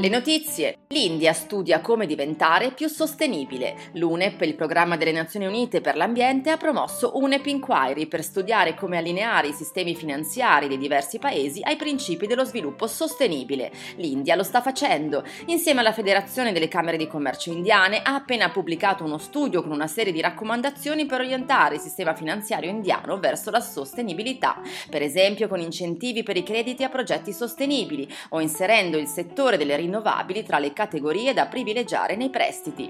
Le notizie. L'India studia come diventare più sostenibile. L'UNEP, il programma delle Nazioni Unite per l'ambiente, ha promosso UNEP Inquiry per studiare come allineare i sistemi finanziari dei diversi paesi ai principi dello sviluppo sostenibile. L'India lo sta facendo. Insieme alla Federazione delle Camere di Commercio Indiane ha appena pubblicato uno studio con una serie di raccomandazioni per orientare il sistema finanziario indiano verso la sostenibilità, per esempio con incentivi per i crediti a progetti sostenibili o inserendo il settore delle rinnovabili rinnovabili tra le categorie da privilegiare nei prestiti.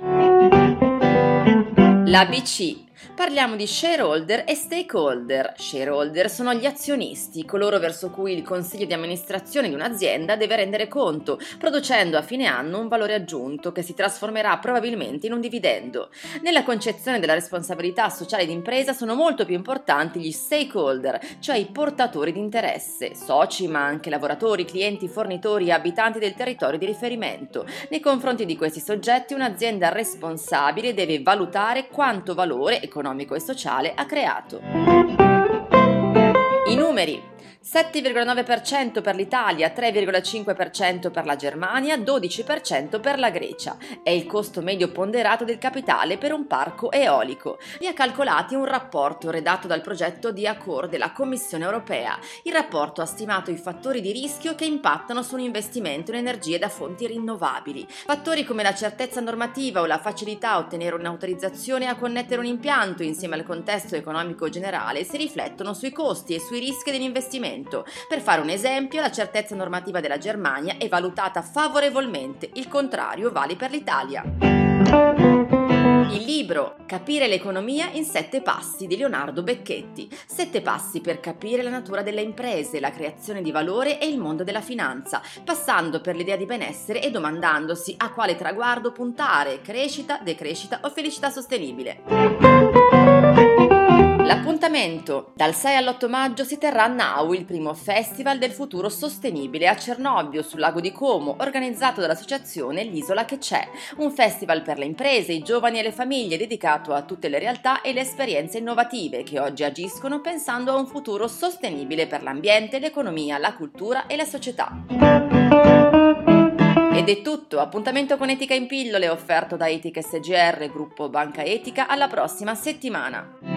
La BC Parliamo di shareholder e stakeholder. Shareholder sono gli azionisti, coloro verso cui il consiglio di amministrazione di un'azienda deve rendere conto, producendo a fine anno un valore aggiunto che si trasformerà probabilmente in un dividendo. Nella concezione della responsabilità sociale d'impresa sono molto più importanti gli stakeholder, cioè i portatori di interesse, soci ma anche lavoratori, clienti, fornitori e abitanti del territorio di riferimento. Nei confronti di questi soggetti un'azienda responsabile deve valutare quanto valore economico e sociale ha creato. I numeri 7,9% per l'Italia, 3,5% per la Germania, 12% per la Grecia. È il costo medio ponderato del capitale per un parco eolico. Li ha calcolati un rapporto redatto dal progetto di Accor della Commissione europea. Il rapporto ha stimato i fattori di rischio che impattano su un investimento in energie da fonti rinnovabili. Fattori come la certezza normativa o la facilità a ottenere un'autorizzazione a connettere un impianto insieme al contesto economico generale si riflettono sui costi e sui rischi dell'investimento investimento. Per fare un esempio, la certezza normativa della Germania è valutata favorevolmente, il contrario vale per l'Italia. Il libro Capire l'economia in sette passi di Leonardo Becchetti. Sette passi per capire la natura delle imprese, la creazione di valore e il mondo della finanza, passando per l'idea di benessere e domandandosi a quale traguardo puntare, crescita, decrescita o felicità sostenibile. L'appuntamento dal 6 all'8 maggio si terrà a Nau, il primo festival del futuro sostenibile a Cernobbio sul lago di Como, organizzato dall'associazione L'isola che c'è, un festival per le imprese, i giovani e le famiglie dedicato a tutte le realtà e le esperienze innovative che oggi agiscono pensando a un futuro sostenibile per l'ambiente, l'economia, la cultura e la società. Ed è tutto, appuntamento con Etica in pillole offerto da Etica SGR, gruppo Banca Etica, alla prossima settimana.